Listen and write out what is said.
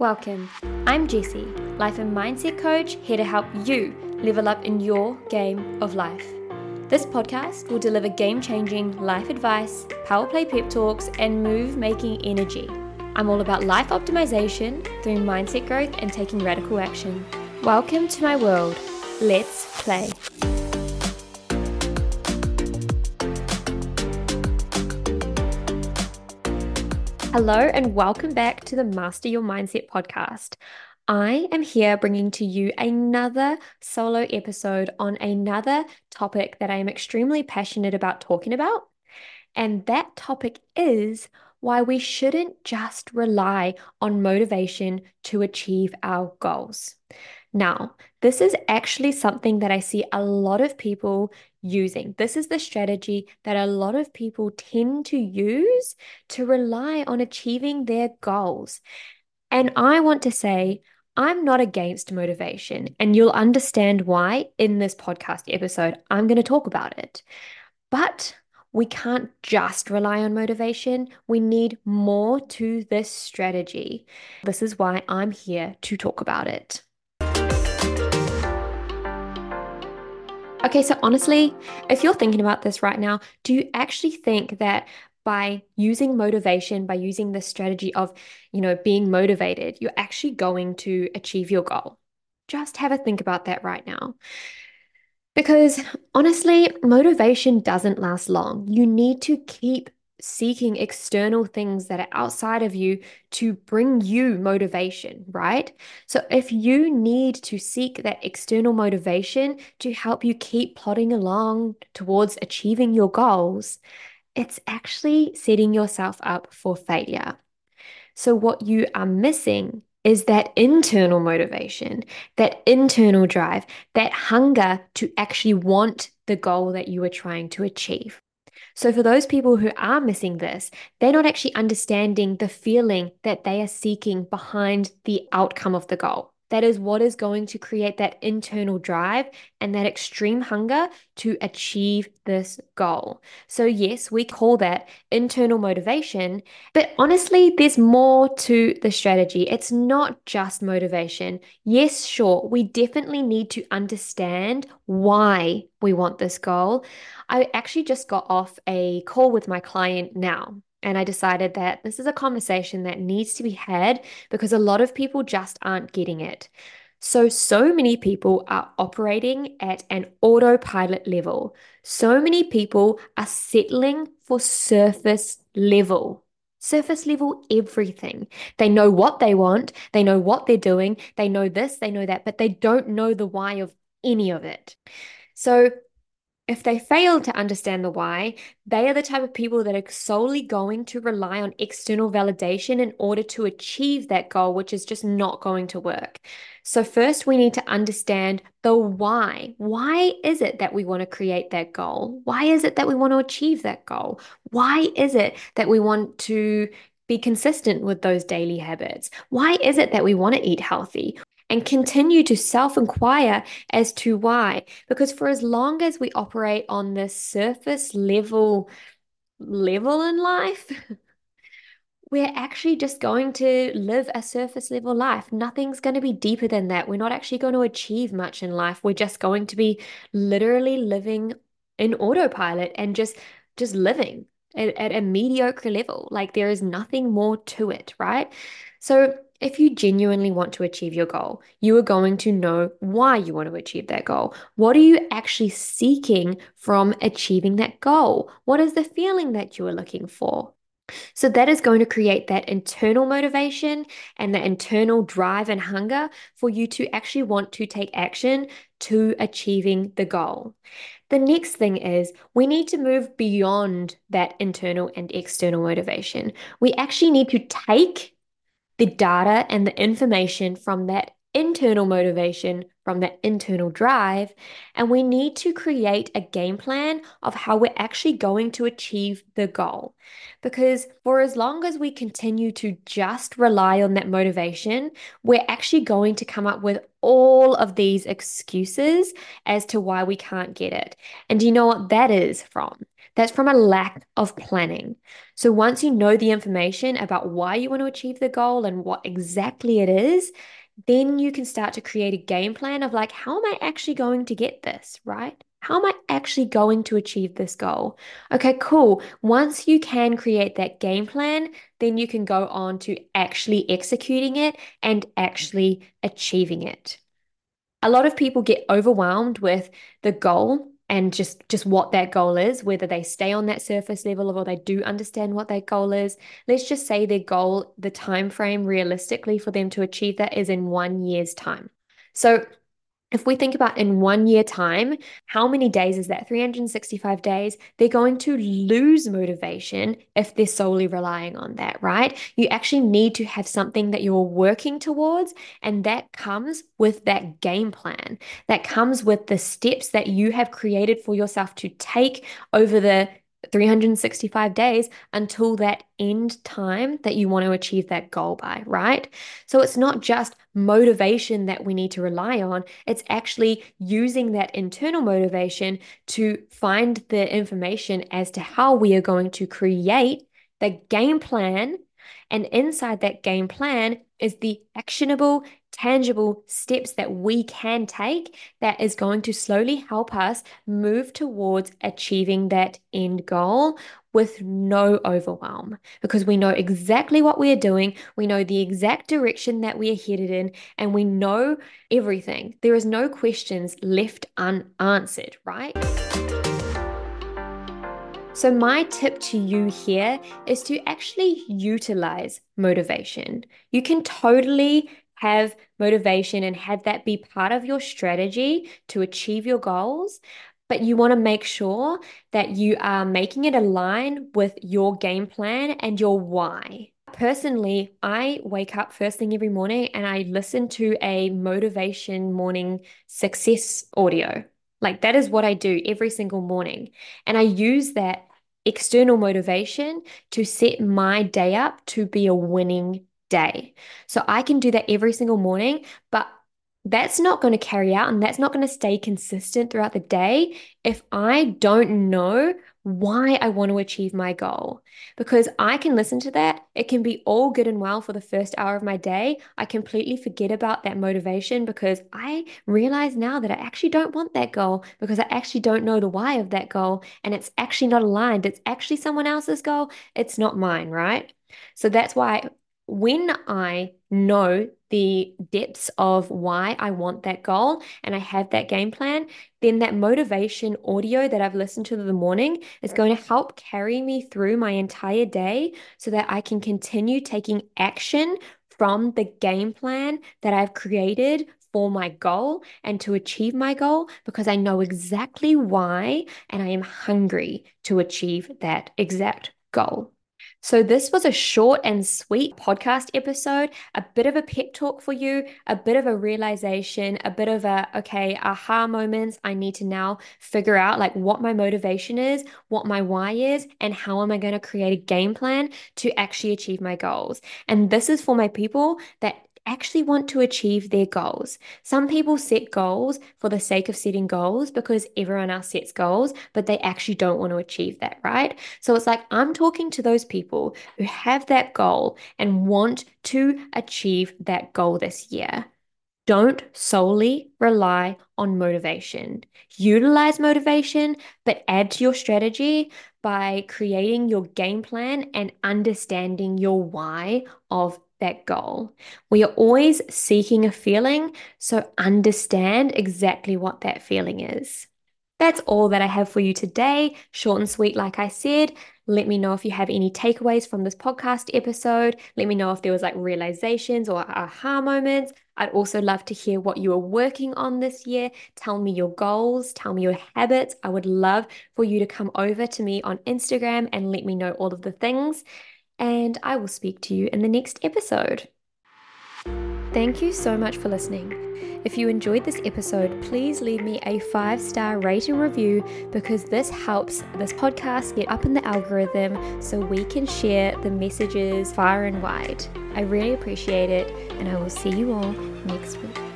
Welcome. I'm Jesse, life and mindset coach, here to help you level up in your game of life. This podcast will deliver game changing life advice, power play pep talks, and move making energy. I'm all about life optimization through mindset growth and taking radical action. Welcome to my world. Let's play. Hello, and welcome back to the Master Your Mindset podcast. I am here bringing to you another solo episode on another topic that I am extremely passionate about talking about. And that topic is why we shouldn't just rely on motivation to achieve our goals. Now, this is actually something that I see a lot of people using. This is the strategy that a lot of people tend to use to rely on achieving their goals. And I want to say, I'm not against motivation, and you'll understand why in this podcast episode. I'm going to talk about it. But we can't just rely on motivation. We need more to this strategy. This is why I'm here to talk about it. Okay, so honestly, if you're thinking about this right now, do you actually think that by using motivation, by using the strategy of, you know, being motivated, you're actually going to achieve your goal? Just have a think about that right now. Because honestly, motivation doesn't last long. You need to keep seeking external things that are outside of you to bring you motivation, right? So if you need to seek that external motivation to help you keep plodding along towards achieving your goals, it's actually setting yourself up for failure. So what you are missing is that internal motivation, that internal drive, that hunger to actually want the goal that you are trying to achieve. So, for those people who are missing this, they're not actually understanding the feeling that they are seeking behind the outcome of the goal. That is what is going to create that internal drive and that extreme hunger to achieve this goal. So, yes, we call that internal motivation, but honestly, there's more to the strategy. It's not just motivation. Yes, sure, we definitely need to understand why we want this goal. I actually just got off a call with my client now. And I decided that this is a conversation that needs to be had because a lot of people just aren't getting it. So, so many people are operating at an autopilot level. So many people are settling for surface level. Surface level everything. They know what they want, they know what they're doing, they know this, they know that, but they don't know the why of any of it. So, if they fail to understand the why, they are the type of people that are solely going to rely on external validation in order to achieve that goal, which is just not going to work. So, first, we need to understand the why. Why is it that we want to create that goal? Why is it that we want to achieve that goal? Why is it that we want to be consistent with those daily habits? Why is it that we want to eat healthy? And continue to self inquire as to why. Because for as long as we operate on this surface level level in life, we're actually just going to live a surface level life. Nothing's going to be deeper than that. We're not actually going to achieve much in life. We're just going to be literally living in autopilot and just just living at, at a mediocre level. Like there is nothing more to it, right? So if you genuinely want to achieve your goal, you are going to know why you want to achieve that goal. What are you actually seeking from achieving that goal? What is the feeling that you are looking for? So, that is going to create that internal motivation and that internal drive and hunger for you to actually want to take action to achieving the goal. The next thing is we need to move beyond that internal and external motivation. We actually need to take the data and the information from that internal motivation, from that internal drive, and we need to create a game plan of how we're actually going to achieve the goal. Because for as long as we continue to just rely on that motivation, we're actually going to come up with all of these excuses as to why we can't get it. And do you know what that is from? That's from a lack of planning. So once you know the information about why you want to achieve the goal and what exactly it is, then you can start to create a game plan of like, how am I actually going to get this, right? How am I actually going to achieve this goal? Okay, cool. Once you can create that game plan, then you can go on to actually executing it and actually achieving it. A lot of people get overwhelmed with the goal and just just what that goal is whether they stay on that surface level or they do understand what their goal is. Let's just say their goal the time frame realistically for them to achieve that is in 1 year's time. So if we think about in one year time, how many days is that? 365 days. They're going to lose motivation if they're solely relying on that, right? You actually need to have something that you're working towards, and that comes with that game plan. That comes with the steps that you have created for yourself to take over the 365 days until that end time that you want to achieve that goal by, right? So it's not just motivation that we need to rely on, it's actually using that internal motivation to find the information as to how we are going to create the game plan. And inside that game plan is the actionable tangible steps that we can take that is going to slowly help us move towards achieving that end goal with no overwhelm because we know exactly what we are doing. We know the exact direction that we are headed in, and we know everything. There is no questions left unanswered, right? So, my tip to you here is to actually utilize motivation. You can totally have motivation and have that be part of your strategy to achieve your goals. But you want to make sure that you are making it align with your game plan and your why. Personally, I wake up first thing every morning and I listen to a motivation morning success audio. Like that is what I do every single morning. And I use that external motivation to set my day up to be a winning day. So I can do that every single morning, but that's not going to carry out and that's not going to stay consistent throughout the day if I don't know why I want to achieve my goal. Because I can listen to that. It can be all good and well for the first hour of my day. I completely forget about that motivation because I realize now that I actually don't want that goal because I actually don't know the why of that goal. And it's actually not aligned. It's actually someone else's goal. It's not mine, right? So that's why when I know the depths of why I want that goal and I have that game plan, then that motivation audio that I've listened to in the morning is going to help carry me through my entire day so that I can continue taking action from the game plan that I've created for my goal and to achieve my goal because I know exactly why and I am hungry to achieve that exact goal. So, this was a short and sweet podcast episode, a bit of a pep talk for you, a bit of a realization, a bit of a, okay, aha moments. I need to now figure out like what my motivation is, what my why is, and how am I going to create a game plan to actually achieve my goals. And this is for my people that actually want to achieve their goals. Some people set goals for the sake of setting goals because everyone else sets goals, but they actually don't want to achieve that, right? So it's like I'm talking to those people who have that goal and want to achieve that goal this year. Don't solely rely on motivation. Utilize motivation, but add to your strategy by creating your game plan and understanding your why of that goal. We are always seeking a feeling, so understand exactly what that feeling is. That's all that I have for you today. Short and sweet, like I said. Let me know if you have any takeaways from this podcast episode. Let me know if there was like realizations or aha moments. I'd also love to hear what you are working on this year. Tell me your goals, tell me your habits. I would love for you to come over to me on Instagram and let me know all of the things and I will speak to you in the next episode. Thank you so much for listening. If you enjoyed this episode, please leave me a five star rating review because this helps this podcast get up in the algorithm so we can share the messages far and wide. I really appreciate it, and I will see you all next week.